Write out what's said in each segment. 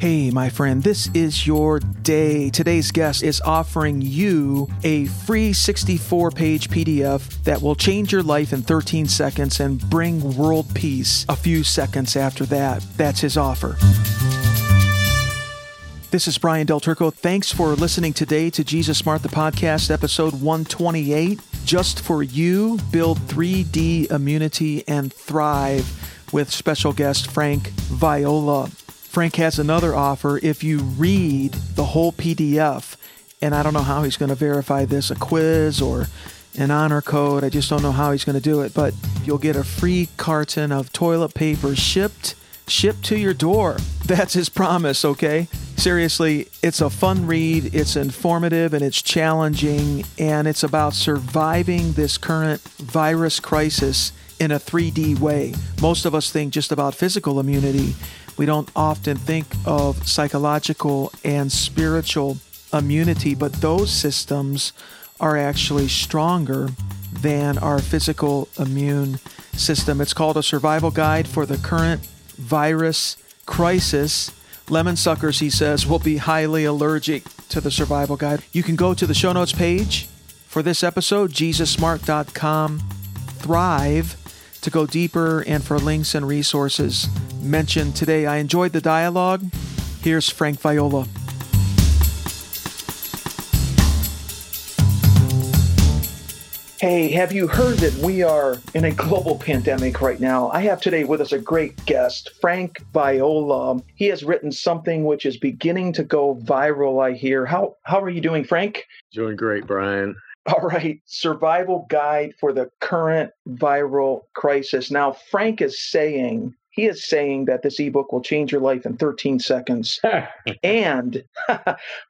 Hey, my friend, this is your day. Today's guest is offering you a free 64 page PDF that will change your life in 13 seconds and bring world peace a few seconds after that. That's his offer. This is Brian Del Turco. Thanks for listening today to Jesus Smart, the podcast, episode 128. Just for you, build 3D immunity and thrive with special guest Frank Viola. Frank has another offer if you read the whole PDF. And I don't know how he's going to verify this a quiz or an honor code. I just don't know how he's going to do it. But you'll get a free carton of toilet paper shipped shipped to your door. That's his promise, okay? Seriously, it's a fun read, it's informative, and it's challenging, and it's about surviving this current virus crisis in a 3D way. Most of us think just about physical immunity, we don't often think of psychological and spiritual immunity, but those systems are actually stronger than our physical immune system. It's called a survival guide for the current virus crisis. Lemon suckers, he says, will be highly allergic to the survival guide. You can go to the show notes page for this episode, jesussmart.com. Thrive to go deeper and for links and resources mentioned today. I enjoyed the dialogue. Here's Frank Viola. Hey, have you heard that we are in a global pandemic right now? I have today with us a great guest, Frank Viola. He has written something which is beginning to go viral, I hear. How how are you doing, Frank? Doing great, Brian. All right, survival guide for the current viral crisis. Now, Frank is saying he is saying that this ebook will change your life in 13 seconds and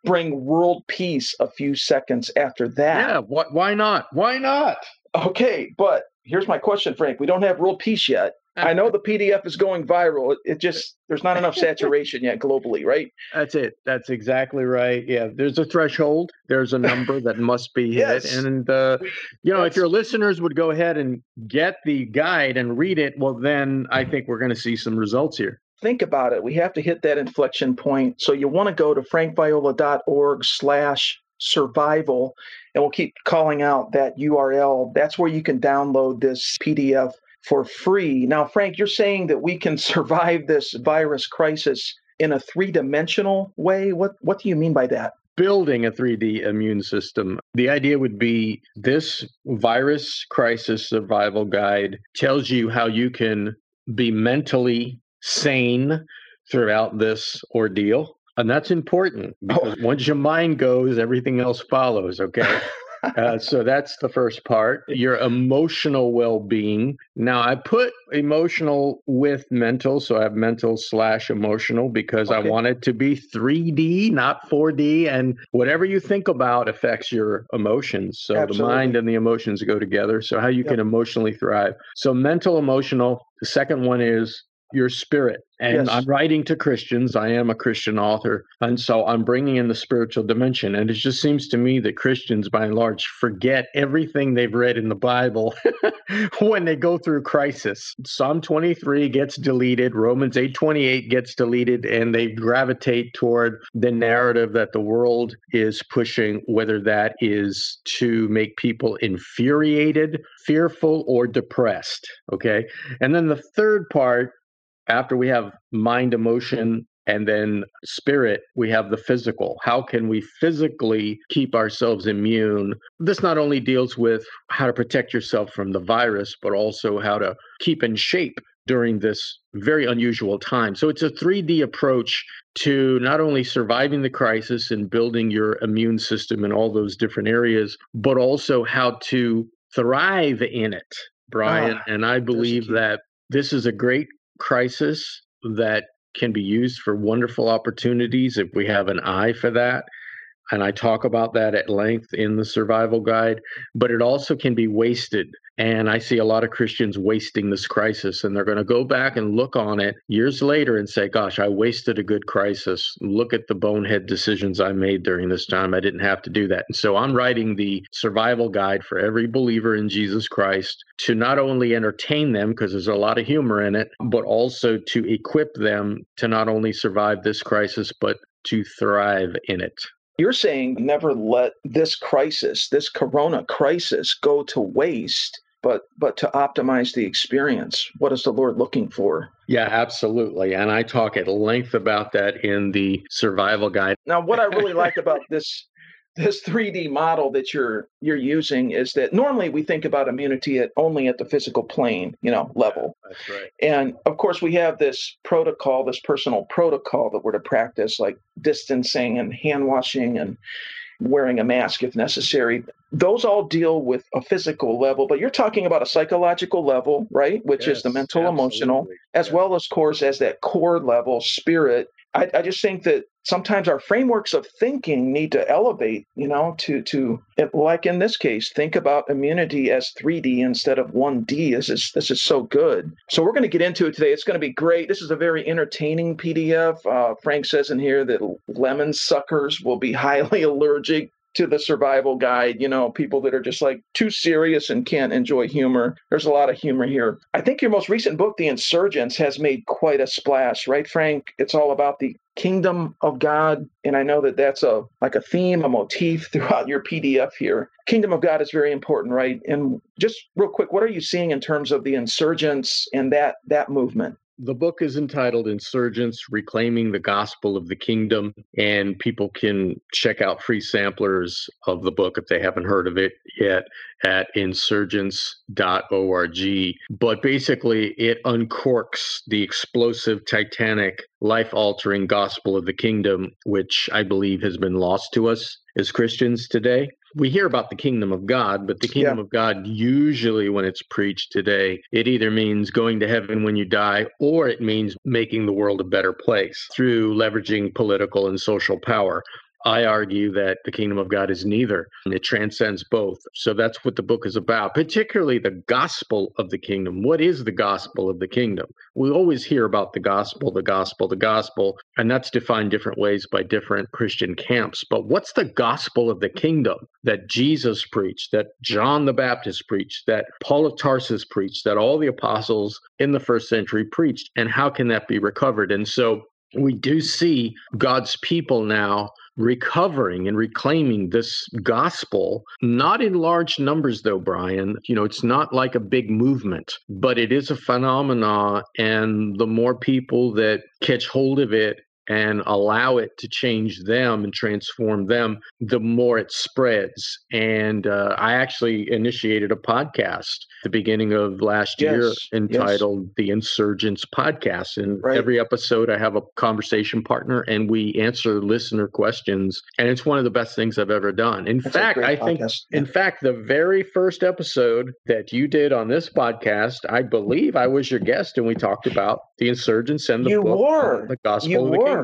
bring world peace a few seconds after that. Yeah, wh- why not? Why not? Okay, but here's my question, Frank. We don't have world peace yet. I know the PDF is going viral. It, just there's not enough saturation yet globally, right? That's it. That's exactly right. Yeah, there's a threshold. There's a number that must be hit, Yes. and uh, you know, if your listeners would go ahead and get the guide and read it, well, then I think we're going to see some results here. think about it. We have to hit that inflection point. So you want to go to frankviola.org slash survival, and we'll keep calling out that URL. That's where you can download this PDF for free. Now, Frank, you're saying that we can survive this virus crisis in a three-dimensional way. What what do you mean by that? building a 3D immune system. The idea would be this virus crisis survival guide tells you how you can be mentally sane throughout this ordeal. And that's important oh. because once your mind goes, everything else follows. Okay. uh, so that's the first part. Your emotional well being. Now, I put emotional with mental. So I have mental slash emotional because Okay. I want it to be 3D, not 4D. And whatever you think about affects your emotions. So Absolutely. the mind and the emotions go together. So, how you Yep. can emotionally thrive. So, mental, emotional. The second one is your spirit. And Yes. I'm writing to Christians. I am a Christian author. And so I'm bringing in the spiritual dimension. And it just seems to me that Christians, by and large, forget everything they've read in the Bible when they go through crisis. Psalm 23 gets deleted, Romans 8:28 gets deleted, and they gravitate toward the narrative that the world is pushing, whether that is to make people infuriated, fearful, or depressed. Okay. And then the third part after we have mind, emotion, and then spirit, we have the physical. How can we physically keep ourselves immune? This not only deals with how to protect yourself from the virus, but also how to keep in shape during this very unusual time. So it's a 3D approach to not only surviving the crisis and building your immune system in all those different areas, but also how to thrive in it, Brian. Ah, and I believe that this is a great crisis that can be used for wonderful opportunities if we have an eye for that. And I talk about that at length in the survival guide, but it also can be wasted And I see a lot of Christians wasting this crisis, and they're going to go back and look on it years later and say, Gosh, I wasted a good crisis. Look at the bonehead decisions I made during this time. I didn't have to do that. And so I'm writing the survival guide for every believer in Jesus Christ to not only entertain them, because there's a lot of humor in it, but also to equip them to not only survive this crisis, but to thrive in it. You're saying never let this crisis, this corona crisis, go to waste but but to optimize the experience. What is the lord looking for? Yeah absolutely and i talk at length about that in the survival guide. Now what i really like about this this 3D model that you're you're using is that normally we think about immunity at only at the physical plane, you know, level. That's right. And of course we have this protocol, this personal protocol that we're to practice like distancing and hand washing and wearing a mask if necessary. Those all deal with a physical level, but you're talking about a psychological level, right? Which yes, is the mental, absolutely. emotional, as yeah. well as, course, as that core level, spirit. I, I just think that sometimes our frameworks of thinking need to elevate you know to to like in this case think about immunity as 3d instead of 1d this is this is so good. So we're going to get into it today. It's going to be great. This is a very entertaining pdf uh, frank says in here that lemon suckers will be highly allergic to the survival guide, you know, people that are just like too serious and can't enjoy humor. There's a lot of humor here. I think your most recent book, The Insurgents, has made quite a splash, right, Frank? It's all about the kingdom of God, and I know that that's a like a theme, a motif throughout your PDF here. Kingdom of God is very important, right? And just real quick, what are you seeing in terms of the insurgents and that that movement? The book is entitled Insurgents Reclaiming the Gospel of the Kingdom, and people can check out free samplers of the book if they haven't heard of it yet at insurgents.org. But basically, it uncorks the explosive, titanic, life altering gospel of the kingdom, which I believe has been lost to us as Christians today we hear about the kingdom of God, but the kingdom yeah. of God, usually when it's preached today, it either means going to heaven when you die or it means making the world a better place through leveraging political and social power. I argue that the kingdom of God is neither. It transcends both. So that's what the book is about, particularly the gospel of the kingdom. What is the gospel of the kingdom? We always hear about the gospel, the gospel, the gospel, and that's defined different ways by different Christian camps. But what's the gospel of the kingdom that Jesus preached, that John the Baptist preached, that Paul of Tarsus preached, that all the apostles in the first century preached? And how can that be recovered? And so we do see God's people now recovering and reclaiming this gospel, not in large numbers, though, Brian. You know, it's not like a big movement, but it is a phenomenon. And the more people that catch hold of it and allow it to change them and transform them, the more it spreads. And uh, I actually initiated a podcast the beginning of last yes, year entitled yes. The Insurgents Podcast. And right. every episode, I have a conversation partner and we answer listener questions. And it's one of the best things I've ever done. In That's fact, I think, in fact, the very first episode that you did on this podcast, I believe I was your guest and we talked about the insurgents and the you book, were. the gospel you of the were.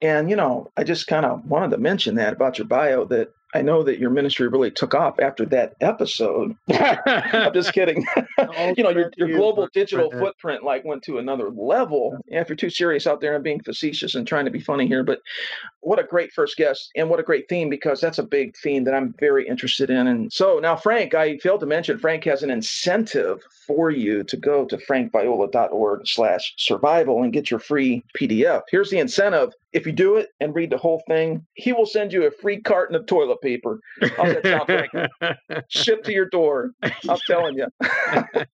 And, you know, I just kind of wanted to mention that about your bio that I know that your ministry really took off after that episode. I'm just kidding. you know, your, your global digital footprint like went to another level. If you're too serious out there and being facetious and trying to be funny here, but what a great first guest and what a great theme because that's a big theme that I'm very interested in. And so now, Frank, I failed to mention Frank has an incentive for you to go to frankviola.org slash survival and get your free PDF. Here's the incentive. If you do it and read the whole thing, he will send you a free carton of toilet paper. How's that sound, Frank? Shipped to your door. I'm telling you.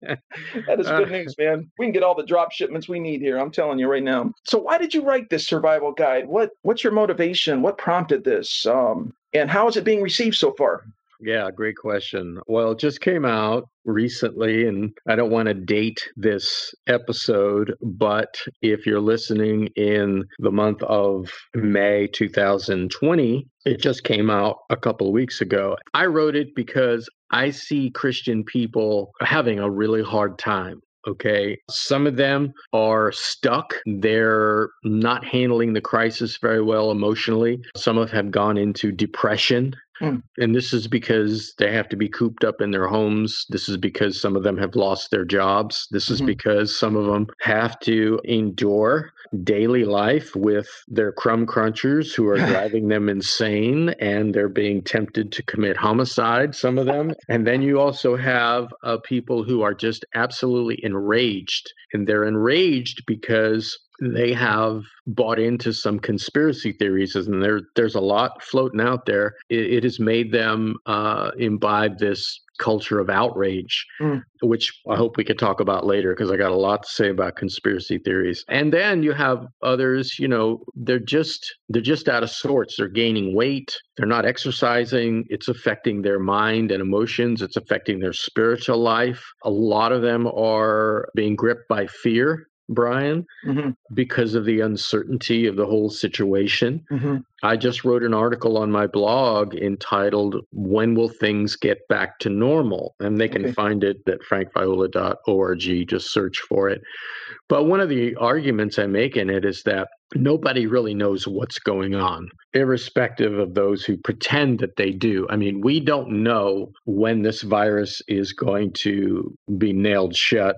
That is good news, man. We can get all the drop shipments we need here. I'm telling you right now. So why did you write this survival guide? What what's your motivation? What prompted this? Um, and how is it being received so far? Yeah, great question. Well, it just came out recently, and I don't want to date this episode, but if you're listening in the month of May 2020, it just came out a couple of weeks ago. I wrote it because I see Christian people having a really hard time Okay. Some of them are stuck. They're not handling the crisis very well emotionally. Some of them have gone into depression Mm. And this is because they have to be cooped up in their homes. This is because some of them have lost their jobs. This is mm-hmm. because some of them have to endure daily life with their crumb crunchers who are driving them insane and they're being tempted to commit homicide, some of them. And then you also have uh, people who are just absolutely enraged. And they're enraged because they have bought into some conspiracy theories, and there there's a lot floating out there. It, it has made them uh, imbibe this culture of outrage, mm. which I hope we could talk about later because I got a lot to say about conspiracy theories. And then you have others, you know, they're just they're just out of sorts. They're gaining weight. They're not exercising. It's affecting their mind and emotions. It's affecting their spiritual life. A lot of them are being gripped by fear Brian, mm-hmm. because of the uncertainty of the whole situation. Mm-hmm. I just wrote an article on my blog entitled When Will Things Get Back to Normal? And they can okay. find it at frankviola.org. Just search for it. But one of the arguments I make in it is that nobody really knows what's going on, irrespective of those who pretend that they do. I mean, we don't know when this virus is going to be nailed shut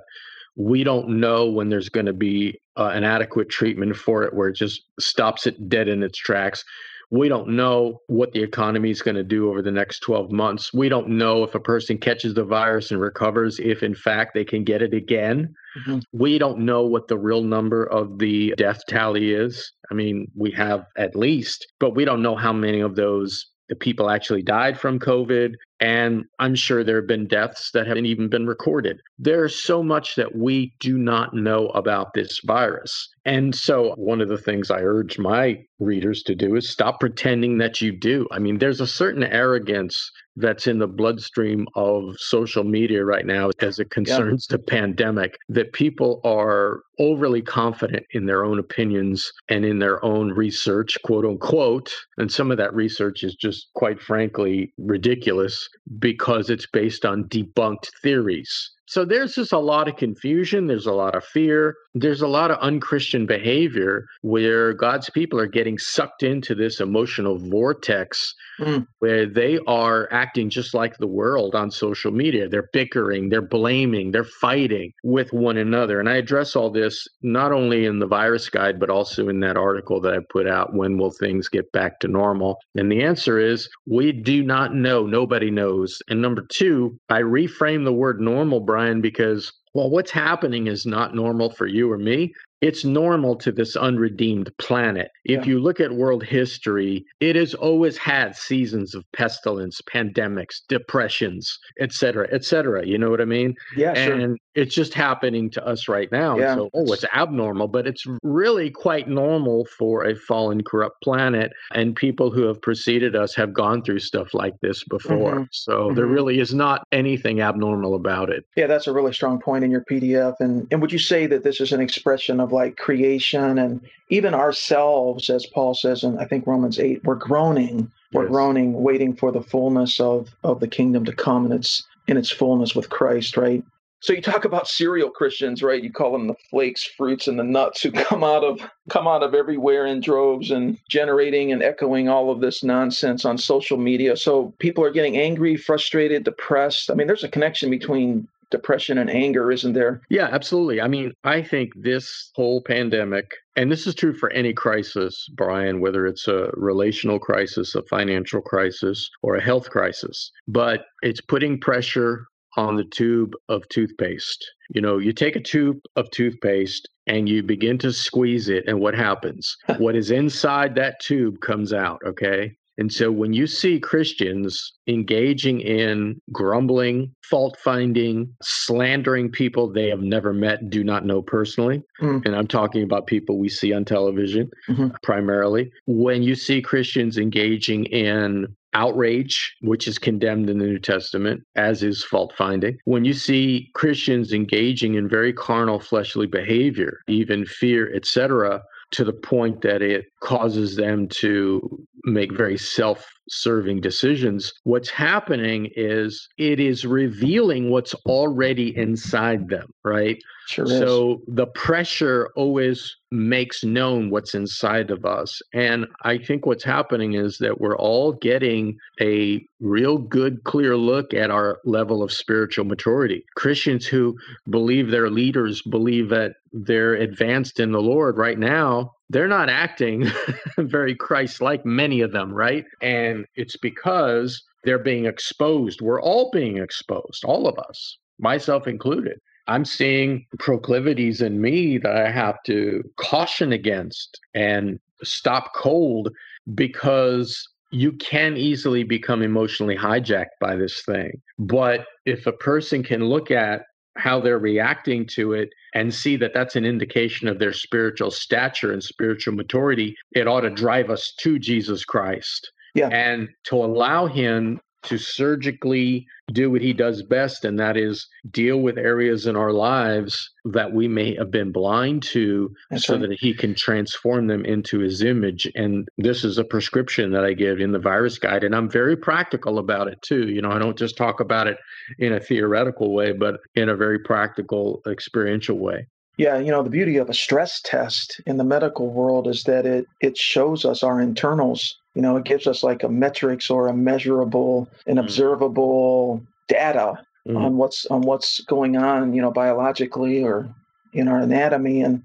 we don't know when there's going to be uh, an adequate treatment for it where it just stops it dead in its tracks. We don't know what the economy is going to do over the next 12 months. We don't know if a person catches the virus and recovers, if in fact they can get it again. Mm-hmm. We don't know what the real number of the death tally is. I mean, we have at least, but we don't know how many of those the people actually died from COVID. And I'm sure there have been deaths that haven't even been recorded. There's so much that we do not know about this virus. And so, one of the things I urge my readers to do is stop pretending that you do. I mean, there's a certain arrogance that's in the bloodstream of social media right now as it concerns yeah. the pandemic that people are overly confident in their own opinions and in their own research, quote unquote. And some of that research is just quite frankly ridiculous because it's based on debunked theories. So there's just a lot of confusion. There's a lot of fear. There's a lot of unchristian behavior where God's people are getting sucked into this emotional vortex mm. where they are acting just like the world on social media. They're bickering, they're blaming, they're fighting with one another. And I address all this not only in the virus guide, but also in that article that I put out When Will Things Get Back to Normal? And the answer is we do not know. Nobody knows. And number two, I reframe the word normal, Brian, because well, what's happening is not normal for you or me it's normal to this unredeemed planet. If yeah. you look at world history, it has always had seasons of pestilence, pandemics, depressions, et cetera, et cetera. You know what I mean? Yeah, and sure. it's just happening to us right now. Yeah. So, oh, it's abnormal, but it's really quite normal for a fallen, corrupt planet. And people who have preceded us have gone through stuff like this before. Mm-hmm. So mm-hmm. there really is not anything abnormal about it. Yeah, that's a really strong point in your PDF. And and would you say that this is an expression of like creation and even ourselves, as Paul says in I think Romans eight, we're groaning, we're yes. groaning, waiting for the fullness of of the kingdom to come in its in its fullness with Christ, right? So you talk about serial Christians, right? You call them the flakes, fruits, and the nuts who come out of come out of everywhere in droves and generating and echoing all of this nonsense on social media. So people are getting angry, frustrated, depressed. I mean, there's a connection between depression and anger, isn't there? Yeah, absolutely. I mean, I think this whole pandemic, and this is true for any crisis, Brian, whether it's a relational crisis, a financial crisis, or a health crisis, but it's putting pressure on the tube of toothpaste. You know, you take a tube of toothpaste and you begin to squeeze it, and what happens? what is inside that tube comes out, okay? And so when you see Christians engaging in grumbling, fault finding, slandering people they have never met, do not know personally, mm. and I'm talking about people we see on television mm-hmm. primarily, when you see Christians engaging in outrage, which is condemned in the New Testament, as is fault finding. When you see Christians engaging in very carnal, fleshly behavior, even fear, etc., to the point that it causes them to make very self serving decisions. What's happening is it is revealing what's already inside them, right? Sure so the pressure always makes known what's inside of us. And I think what's happening is that we're all getting a real good, clear look at our level of spiritual maturity. Christians who believe their leaders believe that they're advanced in the Lord right now, they're not acting very Christ like, many of them, right? And it's because they're being exposed. We're all being exposed, all of us, myself included. I'm seeing proclivities in me that I have to caution against and stop cold because you can easily become emotionally hijacked by this thing. But if a person can look at how they're reacting to it and see that that's an indication of their spiritual stature and spiritual maturity, it ought to drive us to Jesus Christ. Yeah. And to allow him to surgically do what he does best, and that is deal with areas in our lives that we may have been blind to That's so right. that he can transform them into his image. And this is a prescription that I give in the virus guide. And I'm very practical about it too. You know, I don't just talk about it in a theoretical way, but in a very practical, experiential way. Yeah, you know, the beauty of a stress test in the medical world is that it it shows us our internals. You know, it gives us like a metrics or a measurable and mm-hmm. observable data mm-hmm. on what's on what's going on, you know, biologically or in our anatomy and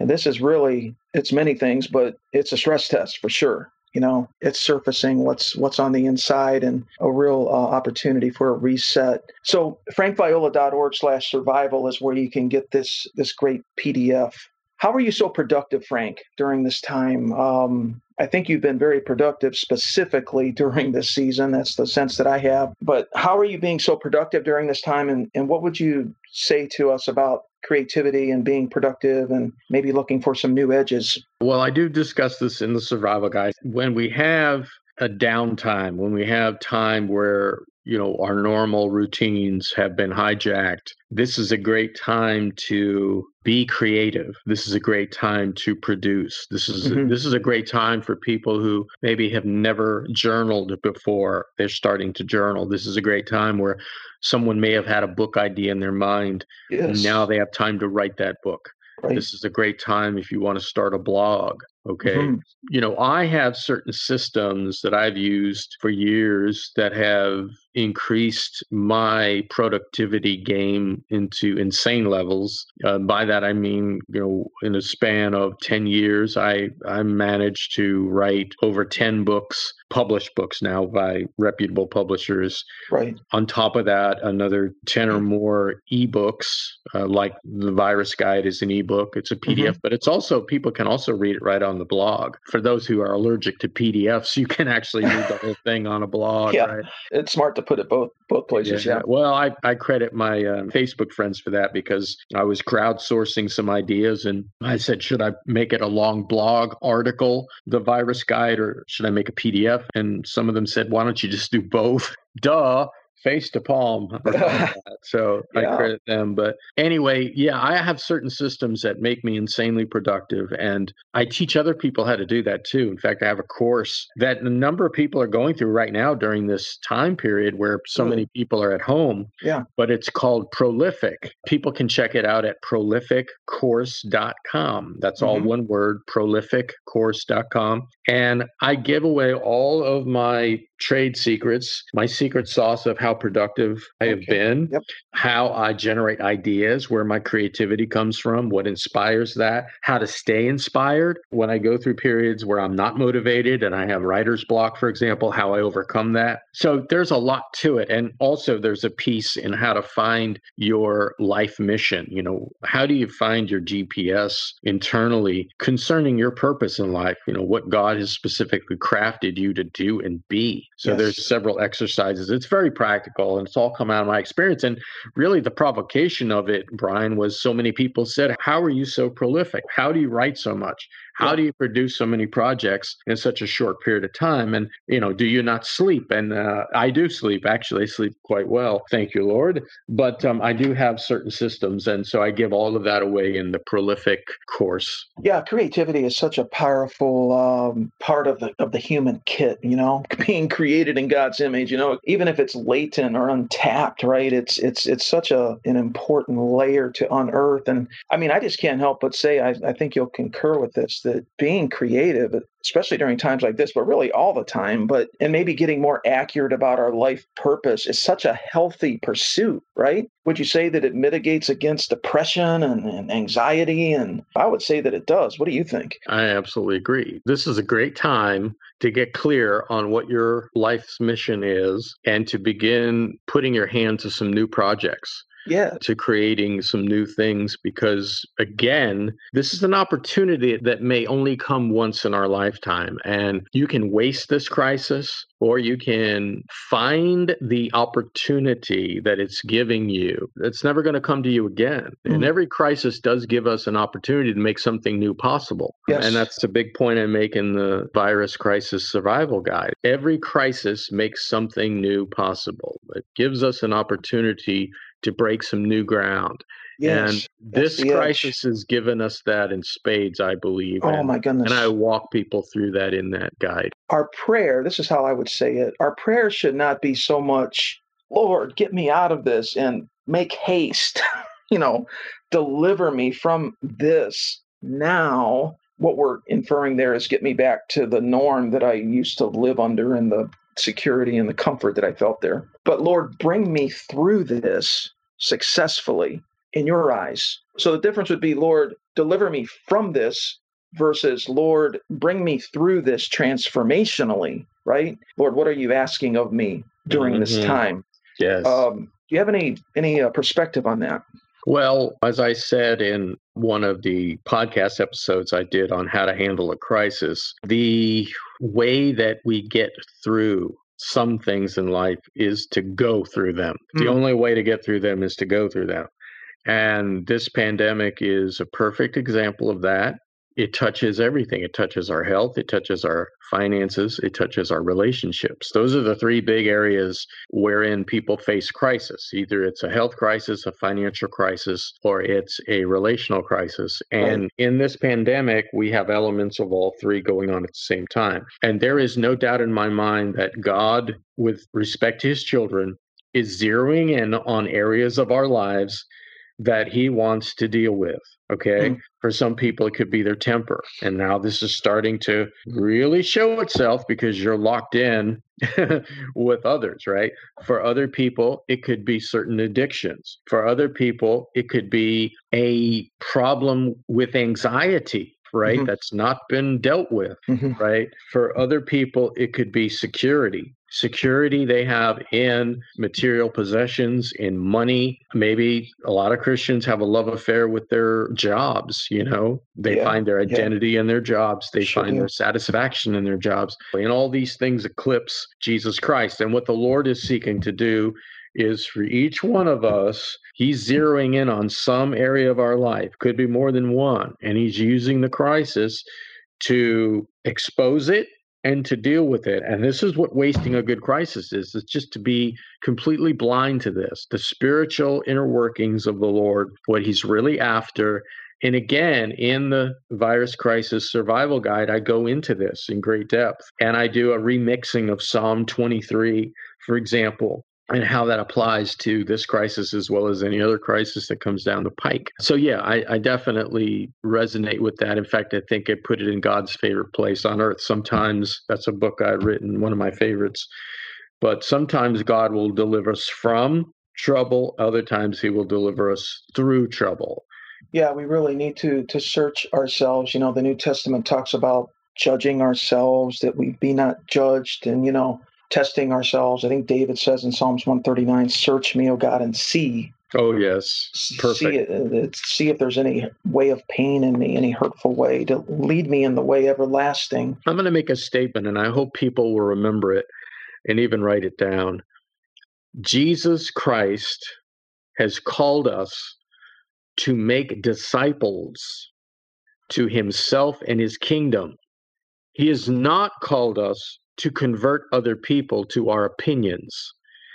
and this is really it's many things, but it's a stress test for sure you know it's surfacing what's what's on the inside and a real uh, opportunity for a reset. So frankviola.org slash survival is where you can get this this great pdf how are you so productive frank during this time? Um, i think you've been very productive specifically during this season. That's the sense that i have. But how are you being so productive during this time and, and what would you say to us about creativity and being productive and maybe looking for some new edges? Well, I do discuss this in the survival guide. When we have a downtime, when we have time where you know our normal routines have been hijacked this is a great time to be creative this is a great time to produce this is mm-hmm. this is a great time for people who maybe have never journaled before they're starting to journal this is a great time where someone may have had a book idea in their mind yes. and now they have time to write that book right. this is a great time if you want to start a blog Okay. Mm-hmm. You know, I have certain systems that I've used for years that have increased my productivity game into insane levels. Uh, by that, I mean, you know, in a span of 10 years, I, I managed to write over 10 books, published books now by reputable publishers. Right. On top of that, another 10 or more ebooks, uh, like the virus guide is an ebook. It's a PDF, mm-hmm. but it's also, people can also read it right on the blog. For those who are allergic to PDFs, you can actually read the whole thing on a blog. Yeah, right? it's smart to put it both both places. Yeah. yeah. Well, I, I credit my uh, Facebook friends for that because I was crowdsourcing some ideas and I said, should I make it a long blog article, the virus guide, or should I make a PDF? And some of them said, why don't you just do both? Duh face to palm. so yeah. I credit them. But anyway, yeah, I have certain systems that make me insanely productive. And I teach other people how to do that too. In fact, I have a course that a number of people are going through right now during this time period where so many people are at home. Yeah. But it's called Prolific. People can check it out at prolificcourse.com. That's all mm-hmm. one word, prolificcourse.com. And I give away all of my trade secrets, my secret sauce of how productive I have okay. been, yep. how I generate ideas, where my creativity comes from, what inspires that, how to stay inspired when I go through periods where I'm not motivated and I have writer's block, for example, how I overcome that. So there's a lot to it. And also, there's a piece in how to find your life mission. You know, how do you find your GPS internally concerning your purpose in life? You know, what God has specifically crafted you to do and be. So yes. there's several exercises. It's very practical and it's all come out of my experience. And really the provocation of it, Brian, was so many people said, How are you so prolific? How do you write so much? How do you produce so many projects in such a short period of time? And, you know, do you not sleep? And uh, I do sleep, actually, I sleep quite well. Thank you, Lord. But um, I do have certain systems. And so I give all of that away in the prolific course. Yeah, creativity is such a powerful um, part of the of the human kit, you know, being created in God's image, you know, even if it's latent or untapped, right? It's it's it's such a an important layer to unearth. And I mean, I just can't help but say I, I think you'll concur with this that being creative, especially during times like this, but really all the time, but and maybe getting more accurate about our life purpose is such a healthy pursuit, right? Would you say that it mitigates against depression and, and anxiety? And I would say that it does. What do you think? I absolutely agree. This is a great time to get clear on what your life's mission is and to begin putting your hand to some new projects yeah. to creating some new things because again this is an opportunity that may only come once in our lifetime and you can waste this crisis or you can find the opportunity that it's giving you it's never going to come to you again mm. and every crisis does give us an opportunity to make something new possible yes. and that's the big point i make in the virus crisis survival guide every crisis makes something new possible it gives us an opportunity to break some new ground. Yes, and this crisis edge. has given us that in spades, I believe. Oh, and, my goodness. And I walk people through that in that guide. Our prayer, this is how I would say it our prayer should not be so much, Lord, get me out of this and make haste, you know, deliver me from this now. What we're inferring there is get me back to the norm that I used to live under and the security and the comfort that I felt there. But Lord, bring me through this successfully in your eyes. So the difference would be, Lord, deliver me from this versus, Lord, bring me through this transformationally, right? Lord, what are you asking of me during mm-hmm. this time? Yes. Um, do you have any any uh, perspective on that? Well, as I said in one of the podcast episodes I did on how to handle a crisis, the way that we get through some things in life is to go through them. Mm. The hmm. only way to get through them is to go through them. And this pandemic is a perfect example of that it touches everything. It touches our health, it touches our finances, it touches our relationships. Those are the three big areas wherein people face crisis. Either it's a health crisis, a financial crisis, or it's a relational crisis. And right. in this pandemic, we have elements of all three going on at the same time. And there is no doubt in my mind that God, with respect to his children, is zeroing in on areas of our lives that he wants to deal with. Okay. Mm. For some people, it could be their temper. And now this is starting to really show itself because you're locked in with others, right? For other people, it could be certain addictions. For other people, it could be a problem with anxiety right? Mm-hmm. That's not been dealt with, mm-hmm. right? For other people, it could be security. Security they have in material possessions, in money. Maybe a lot of Christians have a love affair with their jobs, you know? They yeah. find their identity yeah. in their jobs, they sure. find their satisfaction in their jobs. And all these things eclipse Jesus Christ. And what the Lord is seeking to do is for each one of us, he's zeroing in on some area of our life, could be more than one, and he's using the crisis to expose it and to deal with it. And this is what wasting a good crisis is. It's just to be completely blind to this, the spiritual inner workings of the Lord, what he's really after. And again, in the virus crisis survival guide, I go into this in great depth and I do a remixing of Psalm 23, for example, and how that applies to this crisis as well as any other crisis that comes down the pike. So, yeah, I, I, definitely resonate with that. In fact, I think I put it in God's favorite place on earth. Sometimes that's a book I've written, one of my favorites. But sometimes God will deliver us from trouble, other times, He will deliver us through trouble. Yeah, we really need to to search ourselves. You know, the New Testament talks about judging ourselves, that we be not judged. And, you know, testing ourselves. I think David says in Psalms 139, "Search me, O God, and see." Oh yes, perfect. See, it, see if there's any way of pain in me, any hurtful way to lead me in the way everlasting. I'm going to make a statement, and I hope people will remember it and even write it down. Jesus Christ has called us to make disciples, to himself and his kingdom. He has not called us to convert other people to our opinions.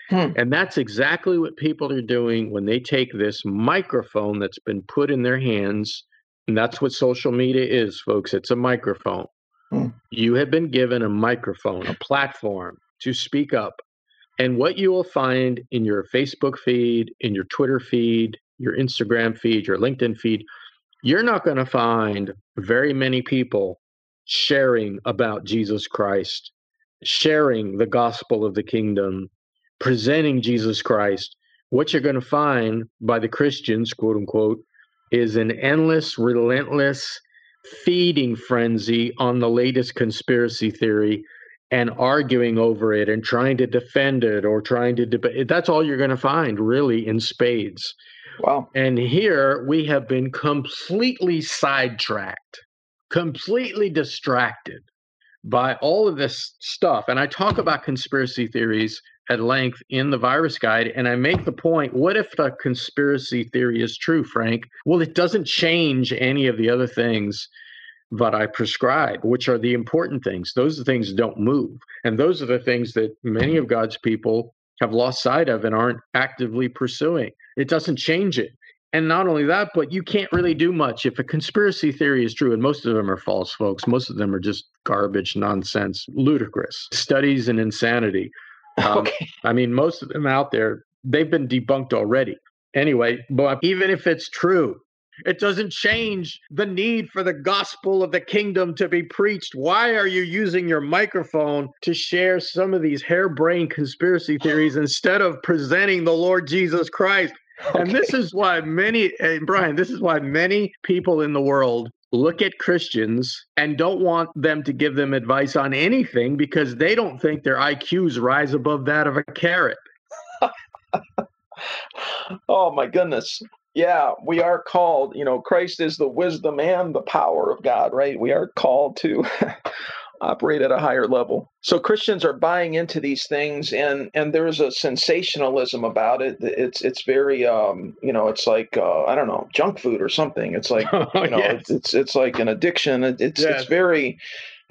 Hmm. And that's exactly what people are doing when they take this microphone that's been put in their hands. And that's what social media is, folks. It's a microphone. Hmm. You have been given a microphone, a platform to speak up. And what you will find in your Facebook feed, in your Twitter feed, your Instagram feed, your LinkedIn feed, you're not going to find very many people sharing about Jesus Christ, sharing the gospel of the kingdom, presenting Jesus Christ. What you're going to find by the Christians, quote unquote, is an endless, relentless feeding frenzy on the latest conspiracy theory and arguing over it and trying to defend it or trying to debate. That's all you're going to find really in spades. Wow. And here we have been completely sidetracked, completely distracted by all of this stuff. And I talk mm-hmm. about conspiracy theories at length in the virus guide. And I make the point what if the conspiracy theory is true, Frank? Well, it doesn't change any of the other things that I prescribe, which are the important things. Those are things don't move. And those are the things that many of God's people have lost sight of and aren't actively pursuing. It doesn't change it. And not only that, but you can't really do much. If a conspiracy theory is true, and most of them are false, folks, most of them are just garbage, nonsense, ludicrous studies and insanity. Um, okay. I mean, most of them out there, they've been debunked already. Anyway, but even if it's true, it doesn't change the need for the gospel of the kingdom to be preached. Why are you using your microphone to share some of these harebrained conspiracy theories instead of presenting the Lord Jesus Christ? Okay. And this is why many, and Brian, this is why many people in the world look at Christians and don't want them to give them advice on anything because they don't think their IQs rise above that of a carrot. oh my goodness yeah, we are called, you know, Christ is the wisdom and the power of God, right? We are called to operate at a higher level. So Christians are buying into these things and and there's a sensationalism about it. It's it's very um, you know, it's like uh, I don't know, junk food or something. It's like, you know, yes. it's it's like an addiction. It's yes. it's very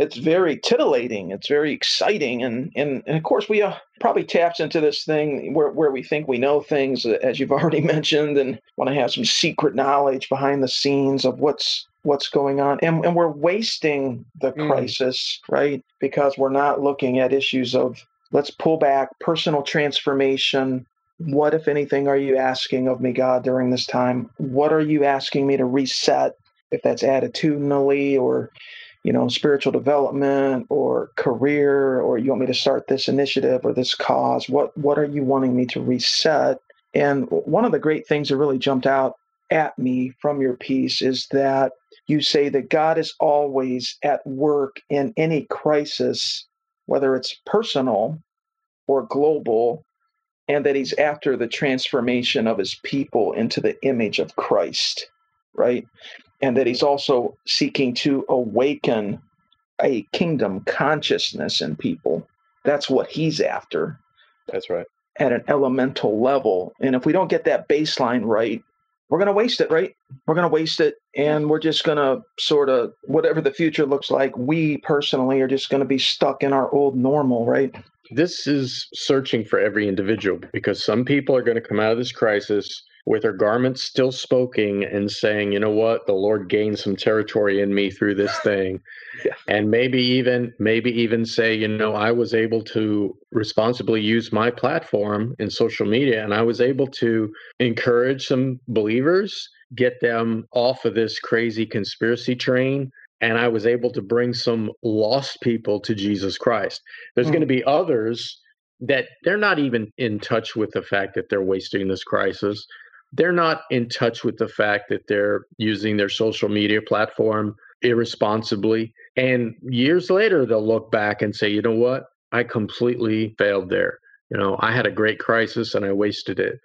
it's very titillating. It's very exciting, and and, and of course we uh, probably taps into this thing where where we think we know things, uh, as you've already mentioned, and want to have some secret knowledge behind the scenes of what's what's going on, and and we're wasting the mm. crisis, right? Because we're not looking at issues of let's pull back, personal transformation. What, if anything, are you asking of me, God, during this time? What are you asking me to reset? If that's attitudinally or you know, spiritual development or career, or you want me to start this initiative or this cause? What what are you wanting me to reset? And one of the great things that really jumped out at me from your piece is that you say that God is always at work in any crisis, whether it's personal or global, and that he's after the transformation of his people into the image of Christ, right? And that he's also seeking to awaken a kingdom consciousness in people. That's what he's after. That's right. At an elemental level. And if we don't get that baseline right, we're going to waste it, right? We're going to waste it. And we're just going to sort of, whatever the future looks like, we personally are just going to be stuck in our old normal, right? This is searching for every individual because some people are going to come out of this crisis with her garments still spoken and saying, you know what, the Lord gained some territory in me through this thing. yeah. And maybe even maybe even say, you know, I was able to responsibly use my platform in social media and I was able to encourage some believers, get them off of this crazy conspiracy train. And I was able to bring some lost people to Jesus Christ. There's mm. going to be others that they're not even in touch with the fact that they're wasting this crisis they're not in touch with the fact that they're using their social media platform irresponsibly. And years later, they'll look back and say, you know what? I completely failed there. You know, I had a great crisis and I wasted it.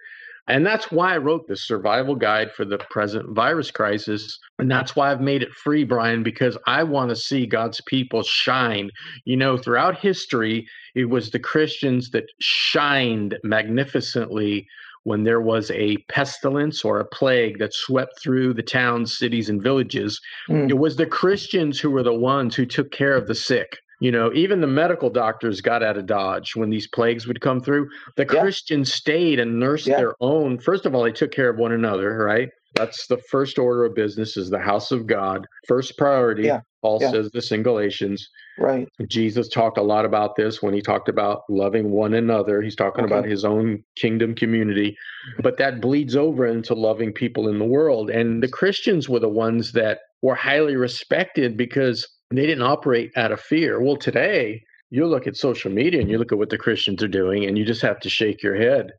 And that's why I wrote this survival guide for the present virus crisis. And that's why I've made it free, Brian, because I want to see God's people shine. You know, throughout history, it was the Christians that shined magnificently when there was a pestilence or a plague that swept through the towns, cities, and villages, mm. it was the Christians who were the ones who took care of the sick. You know, even the medical doctors got out of Dodge when these plagues would come through. The yeah. Christians stayed and nursed yeah. their own. First of all, they took care of one another, right? That's the first order of business is the house of God. First priority. Yeah. Paul yeah. says this in Galatians. Right. Jesus talked a lot about this when he talked about loving one another. He's talking okay. about his own kingdom community. But that bleeds over into loving people in the world. And the Christians were the ones that were highly respected because they didn't operate out of fear. Well, today, you look at social media and you look at what the Christians are doing, and you just have to shake your head.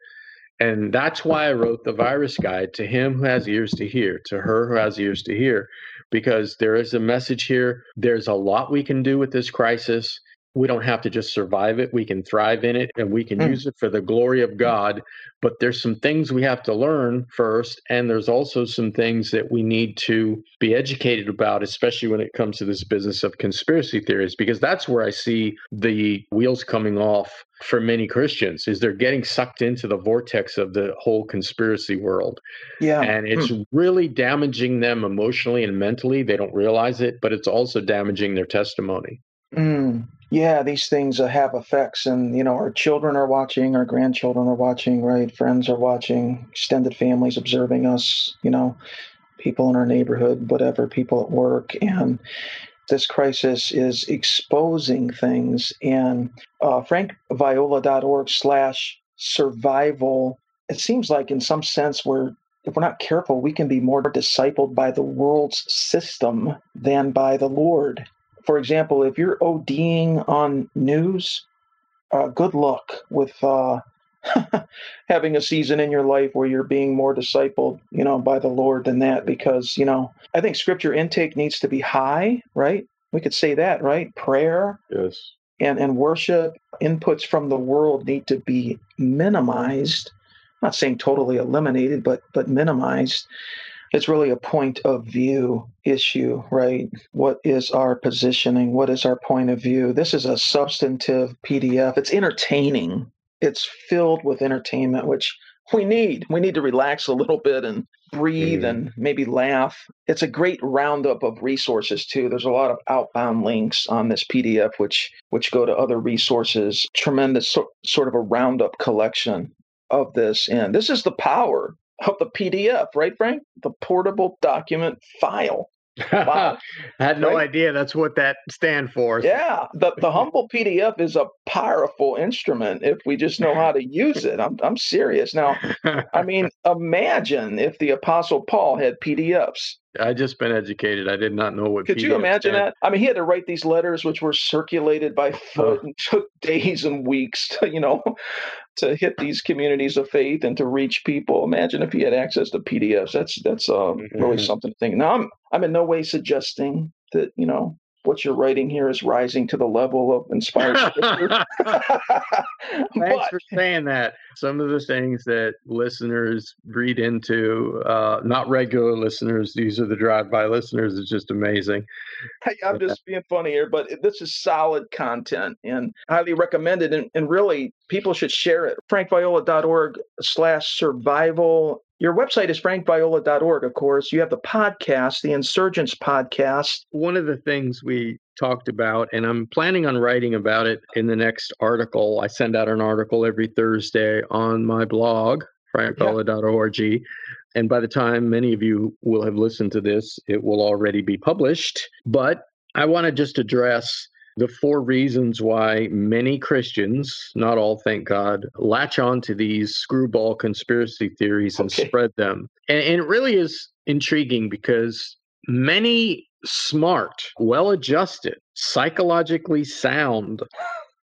And that's why I wrote the virus guide to him who has ears to hear, to her who has ears to hear, because there is a message here. There's a lot we can do with this crisis we don't have to just survive it we can thrive in it and we can mm. use it for the glory of god but there's some things we have to learn first and there's also some things that we need to be educated about especially when it comes to this business of conspiracy theories because that's where i see the wheels coming off for many christians is they're getting sucked into the vortex of the whole conspiracy world yeah and it's hmm. really damaging them emotionally and mentally they don't realize it but it's also damaging their testimony mm yeah, these things uh, have effects, and you know, our children are watching, our grandchildren are watching, right? Friends are watching, extended families observing us, you know, people in our neighborhood, whatever, people at work, and this crisis is exposing things. And uh, frankviola.org slash survival. It seems like, in some sense, we're if we're not careful, we can be more discipled by the world's system than by the Lord for example, if you're ODing on news, uh, good luck with uh, having a season in your life where you're being more discipled, you know, by the Lord than that. Because you know, I think Scripture intake needs to be high, right? We could say that, right? Prayer, yes, and and worship inputs from the world need to be minimized. I'm not saying totally eliminated, but but minimized it's really a point of view issue, right? What is our positioning? What is our point of view? This is a substantive PDF. It's entertaining. It's filled with entertainment, which we need. We need to relax a little bit and breathe mm. and maybe laugh. It's a great roundup of resources too. There's a lot of outbound links on this PDF which which go to other resources. Tremendous so, sort of a roundup collection of this and this is the power of the PDF, right, Frank? The portable document file. Wow. I had no right? idea that's what that stand for. Yeah, the the humble PDF is a powerful instrument if we just know how to use it. I'm I'm serious. Now, I mean, imagine if the apostle Paul had PDFs. I just been educated. I did not know what. Could PDF you imagine that? I mean, he had to write these letters, which were circulated by foot and took days and weeks to, you know, to hit these communities of faith and to reach people. Imagine if he had access to PDFs. That's that's uh, mm-hmm. really something to think. Now, I'm I'm in no way suggesting that you know what you're writing here is rising to the level of inspired scripture. Thanks for saying that. Some of the things that listeners read into, uh, not regular listeners, these are the drive-by listeners, is just amazing. Hey, I'm just being funny here, but this is solid content and highly recommended. And, and really, people should share it. frankviola.org slash survival your website is frankviola.org, of course. You have the podcast, the Insurgents podcast. One of the things we talked about, and I'm planning on writing about it in the next article. I send out an article every Thursday on my blog, frankviola.org. Yeah. And by the time many of you will have listened to this, it will already be published. But I want to just address the four reasons why many Christians, not all, thank God, latch on to these screwball conspiracy theories and okay. spread them. And, and, it really is intriguing because many smart, well adjusted, psychologically sound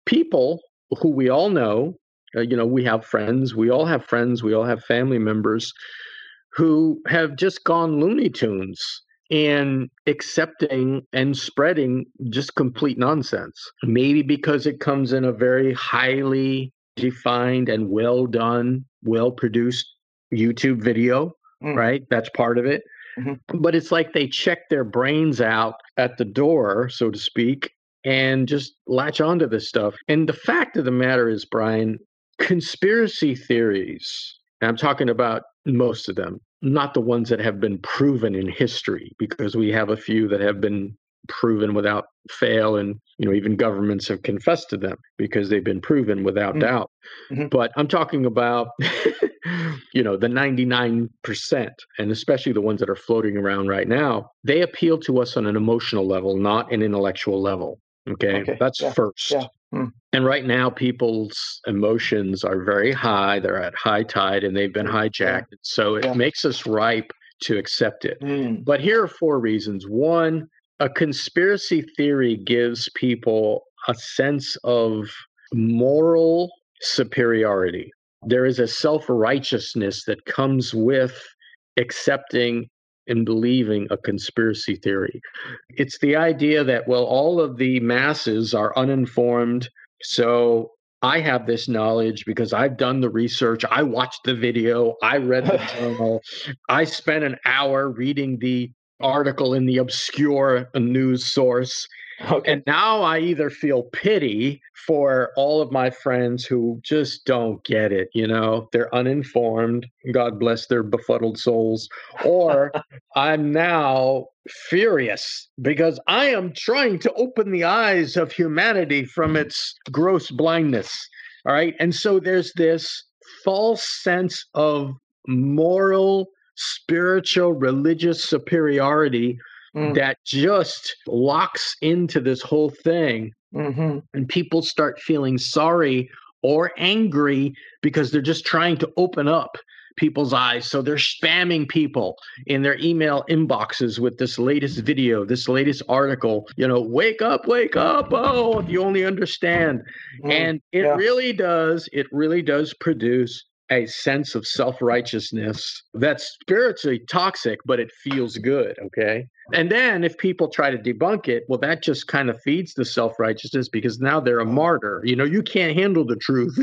people who we all know, uh, you know, we have friends, we all have friends, we all have family members who have just gone Looney Tunes and accepting and spreading just complete nonsense. Maybe because it comes in a very highly defined and well done, well produced YouTube video, mm. right? That's part of it. Mm-hmm. But it's like they check their brains out at the door, so to speak, and just latch onto this stuff. And the fact of the matter is, Brian, conspiracy theories And I'm talking about most of them, not the ones that have been proven in history, because we have a few that have been proven without fail and you know even governments have confessed to them because they've been proven without mm-hmm. doubt mm-hmm. but i'm talking about you know the 99% and especially the ones that are floating around right now they appeal to us on an emotional level not an intellectual level okay, okay. that's yeah. first yeah. Mm. And right now, people's emotions are very high. They're at high tide and they've been hijacked. So it yeah. makes us ripe to accept it. Mm. But here are four reasons. One, a conspiracy theory gives people a sense of moral superiority. There is a self righteousness that comes with accepting and believing a conspiracy theory. It's the idea that, well, all of the masses are uninformed. So I have this knowledge because I've done the research. I watched the video. I read the journal. I spent an hour reading the article in the obscure news source. Okay. And now I either feel pity for all of my friends who just don't get it, you know, they're uninformed, God bless their befuddled souls, or I'm now furious because I am trying to open the eyes of humanity from its gross blindness. All right. And so there's this false sense of moral spiritual religious superiority mm. that just locks into this whole thing. Mm-hmm. And people start feeling sorry or angry because they're just trying to open up people's eyes. So they're spamming people in their email inboxes with this latest video, this latest article, you know, wake up, wake up. Oh, if you only understand. Mm, and it yeah. really does, it really does produce a sense of self righteousness that's spiritually toxic, but it feels good. Okay. And then if people try to debunk it, well, that just kind of feeds the self righteousness because now they're a mm. martyr. You know, you can't handle the truth.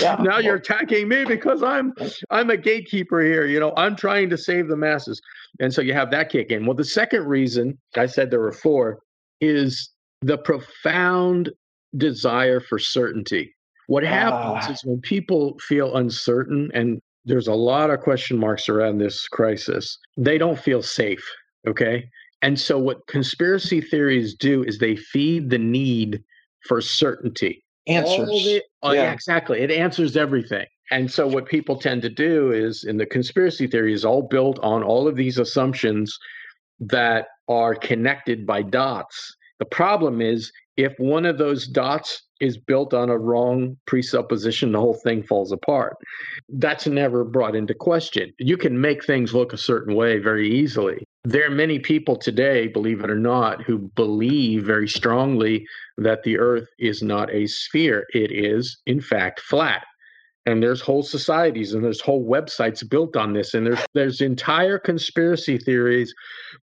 yeah. Now you're attacking me because I'm I'm a gatekeeper here. You know, I'm trying to save the masses. And so you have that kick in. Well, the second reason I said there were four is the profound desire for certainty. What happens uh, is when people feel uncertain, and there's a lot of question marks around this crisis, they don't feel safe. Okay. And so, what conspiracy theories do is they feed the need for certainty. Answers. The, uh, yeah. Exactly. It answers everything. And so, what people tend to do is, in the conspiracy theory, is all built on all of these assumptions that are connected by dots. The problem is, if one of those dots is built on a wrong presupposition, the whole thing falls apart. That's never brought into question. You can make things look a certain way very easily. There are many people today, believe it or not, who believe very strongly that the earth is not a sphere. It is, in fact, flat and there's whole societies and there's whole websites built on this and there's there's entire conspiracy theories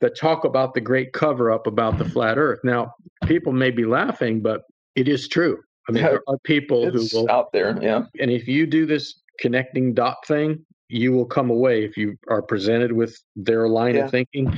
that talk about the great cover up about the flat earth now people may be laughing but it is true I mean, there are people who will out there, yeah. And if you do this connecting dot thing, you will come away if you are presented with their line yeah. of thinking.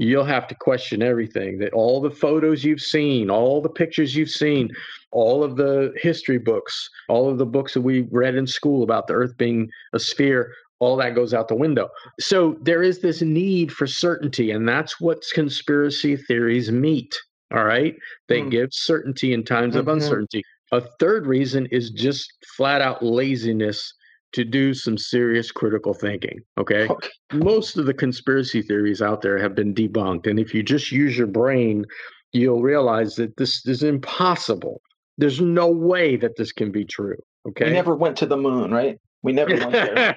You'll have to question everything that all the photos you've seen, all the pictures you've seen, all of the history books, all of the books that we read in school about the earth being a sphere, all that goes out the window. So there is this need for certainty, and that's what conspiracy theories meet. All right. They mm. give certainty in times mm-hmm. of uncertainty. A third reason is just flat out laziness to do some serious critical thinking. Okay? okay? Most of the conspiracy theories out there have been debunked. And if you just use your brain, you'll realize that this is impossible. There's no way that this can be true. Okay. We never went to the moon, right? We never went there.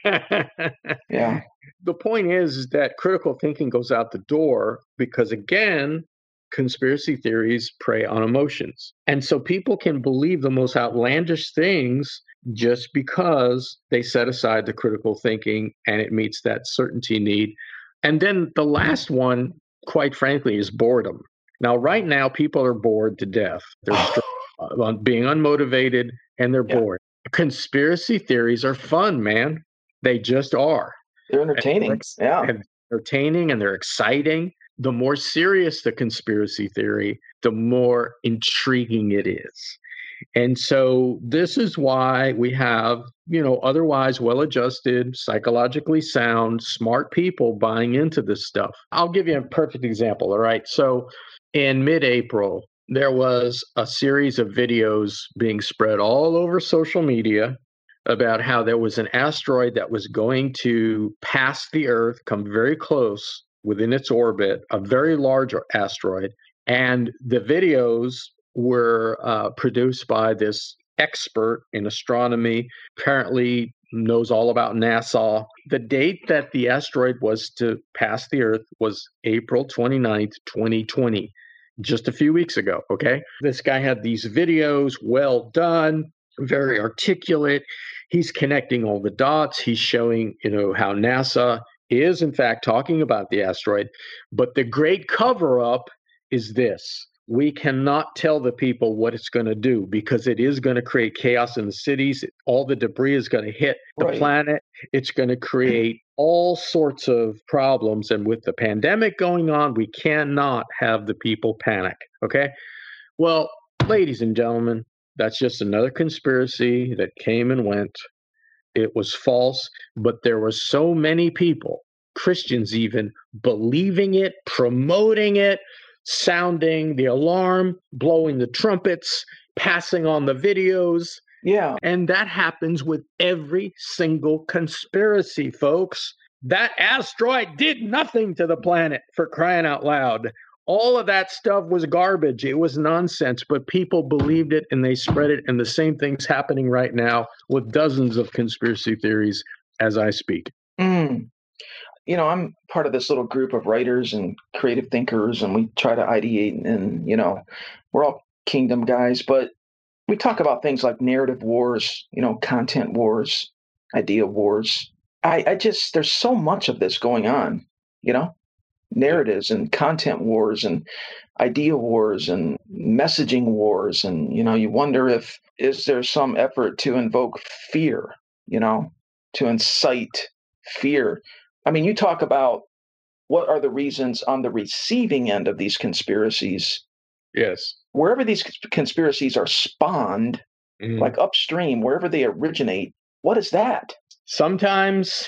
yeah. The point is, is that critical thinking goes out the door because, again, conspiracy theories prey on emotions. And so people can believe the most outlandish things just because they set aside the critical thinking and it meets that certainty need. And then the last one, quite frankly, is boredom. Now, right now, people are bored to death. They're uh, being unmotivated and they're yeah. bored. Conspiracy theories are fun, man. They just are. They're entertaining. And yeah. And entertaining and they're exciting the more serious the conspiracy theory, the more intriguing it is. And so this is why we have, you know, otherwise well adjusted, psychologically sound, smart people buying into this stuff. I'll give you a perfect example. All right. So in mid April, there was a series of videos being spread all over social media about how there was an asteroid that was going to pass the Earth, come very close within its orbit, a very large asteroid. And the videos were uh, produced by this expert in astronomy, apparently knows all about NASA. The date that the asteroid was to pass the Earth was April 29th, 2020, just a few weeks ago. Okay. This guy had these videos, well done, very articulate. He's connecting all the dots. He's showing, you know, how NASA is, in fact, talking about the asteroid. But the great cover up is this we cannot tell the people what it's going to do because it is going to create chaos in the cities. All the debris is going to hit the right. planet. It's going to create all sorts of problems. And with the pandemic going on, we cannot have the people panic. Okay. Well, ladies and gentlemen, that's just another conspiracy that came and went. It was false, but there were so many people, Christians even, believing it, promoting it, sounding the alarm, blowing the trumpets, passing on the videos. Yeah. And that happens with every single conspiracy, folks. That asteroid did nothing to the planet for crying out loud. All of that stuff was garbage. It was nonsense, but people believed it and they spread it. And the same thing's happening right now with dozens of conspiracy theories as I speak. Mm you know, I'm part of this little group of writers and creative thinkers, and we try to ideate, and, you know, we're all kingdom guys, but we talk about things like narrative wars, you know, content wars, idea wars. I, I just, there's so much of this going on, you know, narratives and content wars and idea wars and messaging wars. And, you know, you wonder if, is there some effort to invoke fear, you know, to incite fear? I mean, you talk about what are the reasons on the receiving end of these conspiracies. Yes. Wherever these conspiracies are spawned, mm. like upstream, wherever they originate, what is that? Sometimes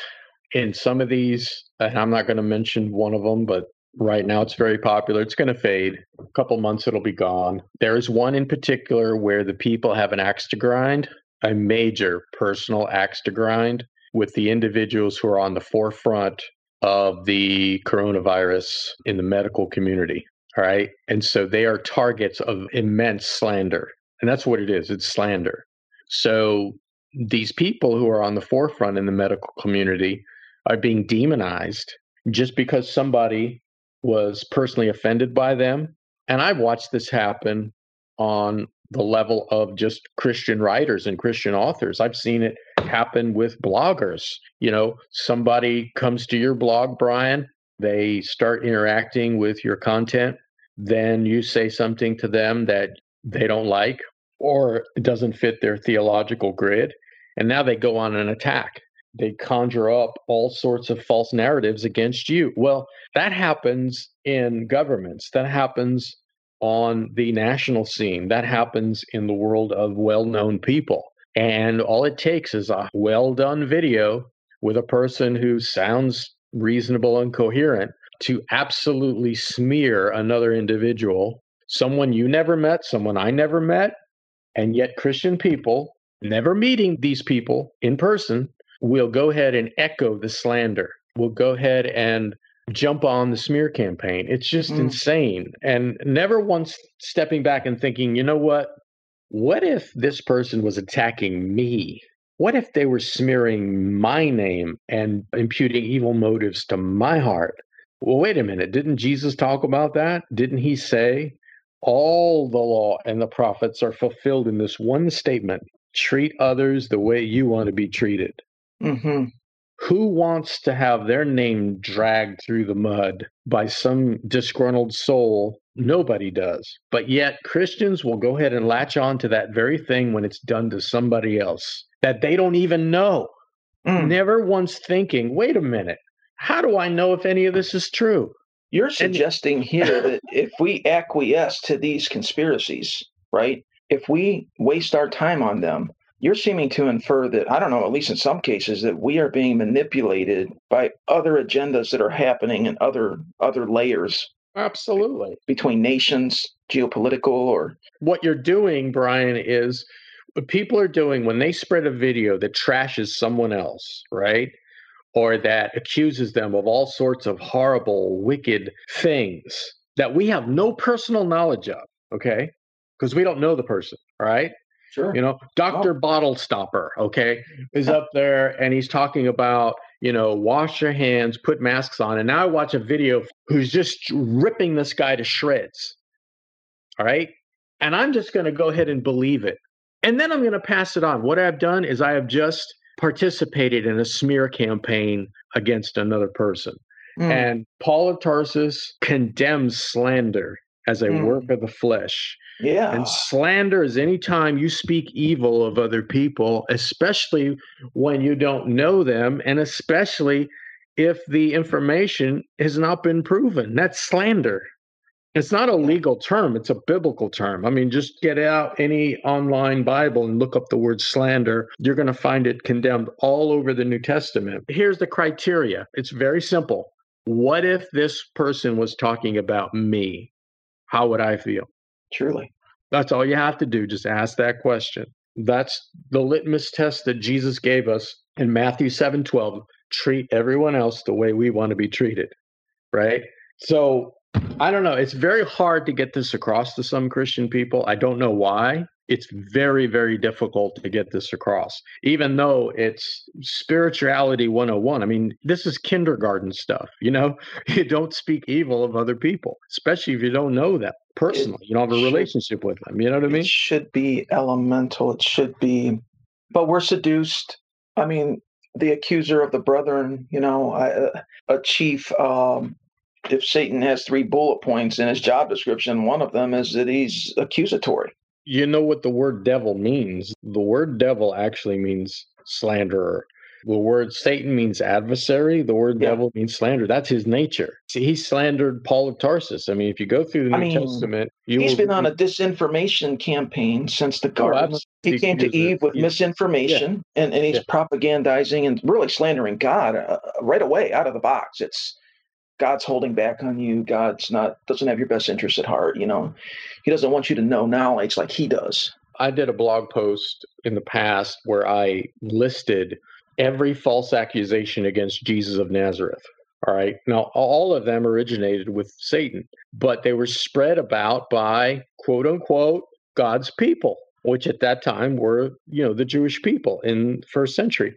in some of these, and I'm not going to mention one of them, but right now it's very popular. It's going to fade. A couple months it'll be gone. There is one in particular where the people have an axe to grind, a major personal axe to grind with the individuals who are on the forefront of the coronavirus in the medical community. All right. And so they are targets of immense slander. And that's what it is it's slander. So these people who are on the forefront in the medical community are being demonized just because somebody was personally offended by them. And I've watched this happen on the level of just Christian writers and Christian authors. I've seen it happen with bloggers. You know, somebody comes to your blog, Brian, they start interacting with your content, then you say something to them that they don't like or it doesn't fit their theological grid. And now they go on an attack. They conjure up all sorts of false narratives against you. Well, that happens in governments. That happens on the national scene. That happens in the world of well known people. And all it takes is a well done video with a person who sounds reasonable and coherent to absolutely smear another individual, someone you never met, someone I never met. And yet, Christian people, never meeting these people in person, will go ahead and echo the slander, will go ahead and jump on the smear campaign. It's just mm. insane. And never once stepping back and thinking, you know what? What if this person was attacking me? What if they were smearing my name and imputing evil motives to my heart? Well, wait a minute. Didn't Jesus talk about that? Didn't he say all the law and the prophets are fulfilled in this one statement treat others the way you want to be treated? Mm-hmm. Who wants to have their name dragged through the mud by some disgruntled soul? Nobody does. But yet, Christians will go ahead and latch on to that very thing when it's done to somebody else that they don't even know. Mm. Never once thinking, wait a minute, how do I know if any of this is true? You're suggesting here that if we acquiesce to these conspiracies, right? If we waste our time on them, you're seeming to infer that, I don't know, at least in some cases, that we are being manipulated by other agendas that are happening in other other layers. Absolutely. Between nations, geopolitical or what you're doing, Brian, is what people are doing when they spread a video that trashes someone else, right? Or that accuses them of all sorts of horrible, wicked things that we have no personal knowledge of, okay? Because we don't know the person, all right? Sure. You know, Dr. Oh. Bottle Stopper, okay, is up there and he's talking about, you know, wash your hands, put masks on. And now I watch a video who's just ripping this guy to shreds. All right. And I'm just going to go ahead and believe it. And then I'm going to pass it on. What I've done is I have just participated in a smear campaign against another person. Mm. And Paul of Tarsus condemns slander as a mm. work of the flesh. Yeah. And slander is anytime you speak evil of other people, especially when you don't know them, and especially if the information has not been proven. That's slander. It's not a legal term, it's a biblical term. I mean, just get out any online Bible and look up the word slander. You're going to find it condemned all over the New Testament. Here's the criteria it's very simple. What if this person was talking about me? How would I feel? Truly. That's all you have to do. Just ask that question. That's the litmus test that Jesus gave us in Matthew 7 12. Treat everyone else the way we want to be treated. Right? So I don't know. It's very hard to get this across to some Christian people. I don't know why. It's very very difficult to get this across even though it's spirituality 101 i mean this is kindergarten stuff you know? You don't speak evil of other people especially if you don't know them personally. It you don't have a should, relationship with them you know what i mean? it should be elemental. It should be but we're seduced. I mean the accuser of the brethren you know a chief um, if Satan has three bullet points in his job description, one of them is that he's accusatory. You know what the word devil means? The word devil actually means slanderer. The word Satan means adversary. The word yeah. devil means slander. That's his nature. See, he slandered Paul of Tarsus. I mean, if you go through the New mean, Testament, he's will... been on a disinformation campaign since the garden. Oh, he came to Eve with yeah. misinformation, yeah. and, and he's propagandizing and really slandering God uh, right away out of the box. It's God's holding back on you. God's not doesn't have your best interest at heart. You know, He doesn't want you to know knowledge like He does. I did a blog post in the past where I listed every false accusation against Jesus of Nazareth. All right. Now, all of them originated with Satan, but they were spread about by quote unquote God's people, which at that time were, you know, the Jewish people in first century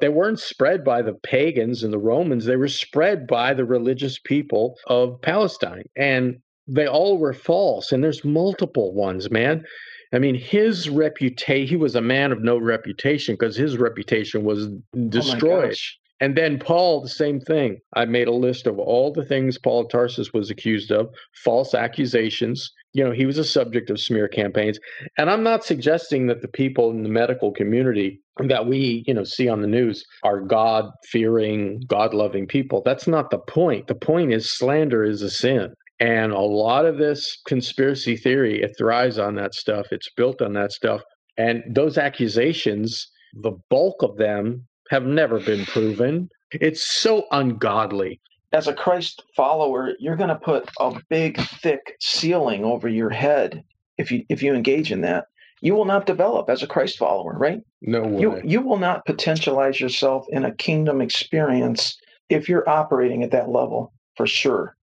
they weren't spread by the pagans and the Romans, they were spread by the religious people of Palestine. And they all were false. And there's multiple ones, man. I mean, his reputation, he was a man of no reputation because his reputation was oh destroyed. Oh and then Paul, the same thing. I made a list of all the things Paul of Tarsus was accused of, false accusations. You know, he was a subject of smear campaigns. And I'm not suggesting that the people in the medical community that we, you know, see on the news are God fearing, God loving people. That's not the point. The point is slander is a sin. And a lot of this conspiracy theory, it thrives on that stuff. It's built on that stuff. And those accusations, the bulk of them have never been proven. It's so ungodly. As a Christ follower, you're going to put a big, thick ceiling over your head if you if you engage in that. You will not develop as a Christ follower, right? No way. You you will not potentialize yourself in a kingdom experience if you're operating at that level for sure.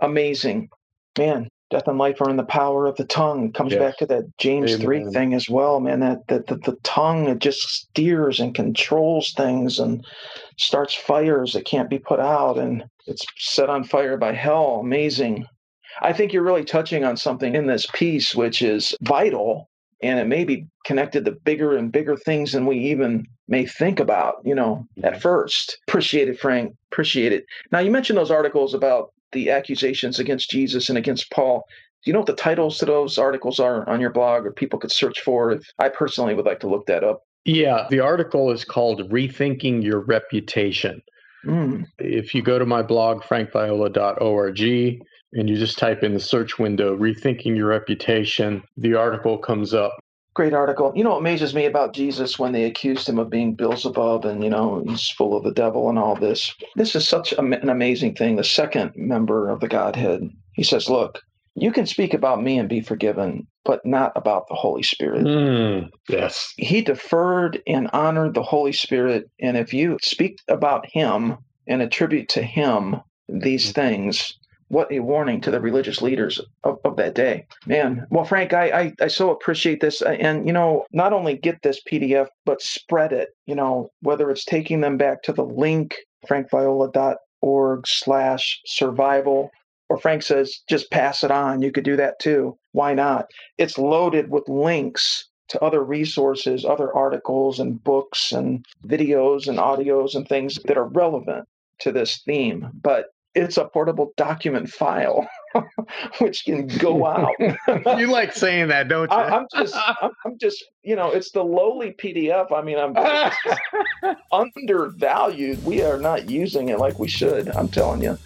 Amazing. Man, death and life are in the power of the tongue. Comes yes. back to that james Amen. 3 thing as well man that, that, that the tongue it just steers and controls things and starts fires that can't be put out and it's set on fire by hell. Amazing. I think you're really touching on something in this piece which is vital and it may be connected to bigger and bigger things than we even may think about you know at first. Appreciate it frank. Appreciate it. Now you mentioned those articles about the accusations against Jesus and against Paul. Do you know what the titles to those articles are on your blog or people could search for? If I personally would like to look that up. Yeah, the article is called Rethinking Your Reputation. Mm. If you go to my blog, frankviola.org, and you just type in the search window, Rethinking Your Reputation, the article comes up. Great article. You know what amazes me about Jesus when they accused him of being Beelzebub and, you know, he's full of the devil and all this? This is such an amazing thing. The second member of the Godhead, he says, Look, you can speak about me and be forgiven, but not about the Holy Spirit. Mm, yes. He deferred and honored the Holy Spirit. And if you speak about him and attribute to him these mm. things, what a warning to the religious leaders of, of that day. Man, well, Frank, I, I, I so appreciate this. Uh, and, you know, not only get this PDF, but spread it, you know, whether it's taking them back to the link, frankviola.org slash survival, or Frank says, just pass it on. You could do that too. Why not? It's loaded with links to other resources, other articles and books and videos and audios and things that are relevant to this theme. But it's a portable document file which can go out. you like saying that, don't you? I, am just, I'm, I'm, just, you know, it's the lowly PDF. I mean, I'm undervalued. We are not using it like we should. I'm telling you.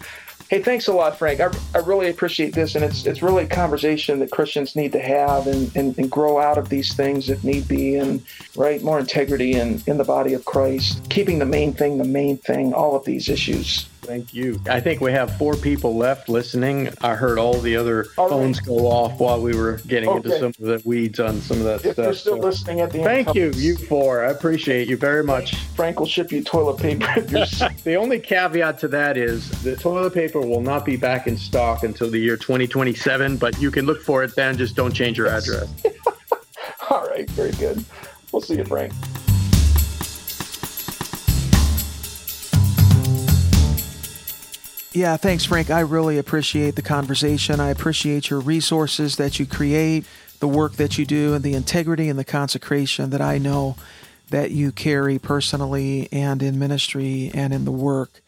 Hey, thanks a lot, Frank. I, I really appreciate this, and it's it's really a conversation that Christians need to have and, and, and grow out of these things if need be, and right more integrity in, in the body of Christ, keeping the main thing the main thing, all of these issues. Thank you. I think we have four people left listening. I heard all the other all phones right. go off while we were getting okay. into some of the weeds on some of that if stuff. You're still so listening at the thank end. Thank you, you four. I appreciate you very much. Frank will ship you toilet paper. the only caveat to that is the toilet paper will not be back in stock until the year 2027, but you can look for it then. Just don't change your address. all right, very good. We'll see you, Frank. Yeah, thanks, Frank. I really appreciate the conversation. I appreciate your resources that you create, the work that you do, and the integrity and the consecration that I know that you carry personally and in ministry and in the work,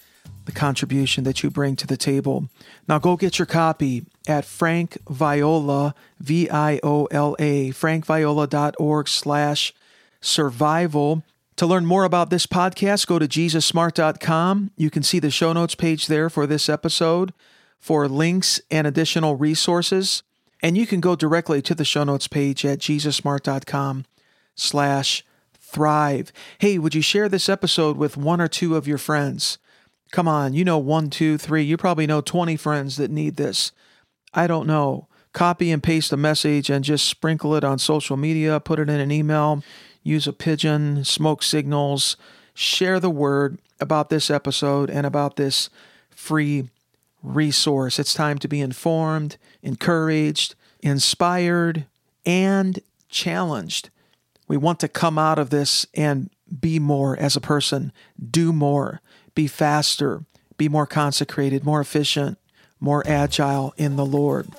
the contribution that you bring to the table. Now go get your copy at Frank Viola, V-I-O-L-A, frankviola.org slash survival. To learn more about this podcast, go to jesussmart.com. You can see the show notes page there for this episode for links and additional resources. And you can go directly to the show notes page at jesussmart.com slash thrive. Hey, would you share this episode with one or two of your friends? Come on, you know one, two, three. You probably know 20 friends that need this. I don't know. Copy and paste a message and just sprinkle it on social media, put it in an email use a pigeon, smoke signals, share the word about this episode and about this free resource. It's time to be informed, encouraged, inspired, and challenged. We want to come out of this and be more as a person, do more, be faster, be more consecrated, more efficient, more agile in the Lord.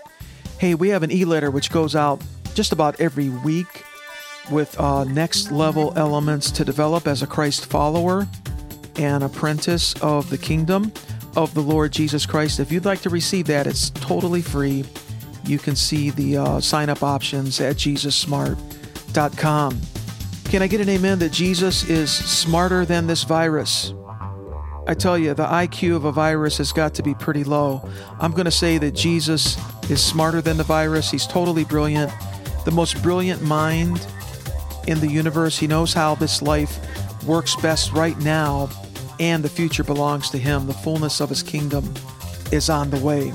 Hey, we have an e letter which goes out just about every week with uh, next level elements to develop as a Christ follower and apprentice of the kingdom of the Lord Jesus Christ. If you'd like to receive that, it's totally free. You can see the uh, sign up options at jesussmart.com. Can I get an amen that Jesus is smarter than this virus? I tell you, the IQ of a virus has got to be pretty low. I'm going to say that Jesus is smarter than the virus. He's totally brilliant, the most brilliant mind in the universe. He knows how this life works best right now, and the future belongs to Him. The fullness of His kingdom is on the way.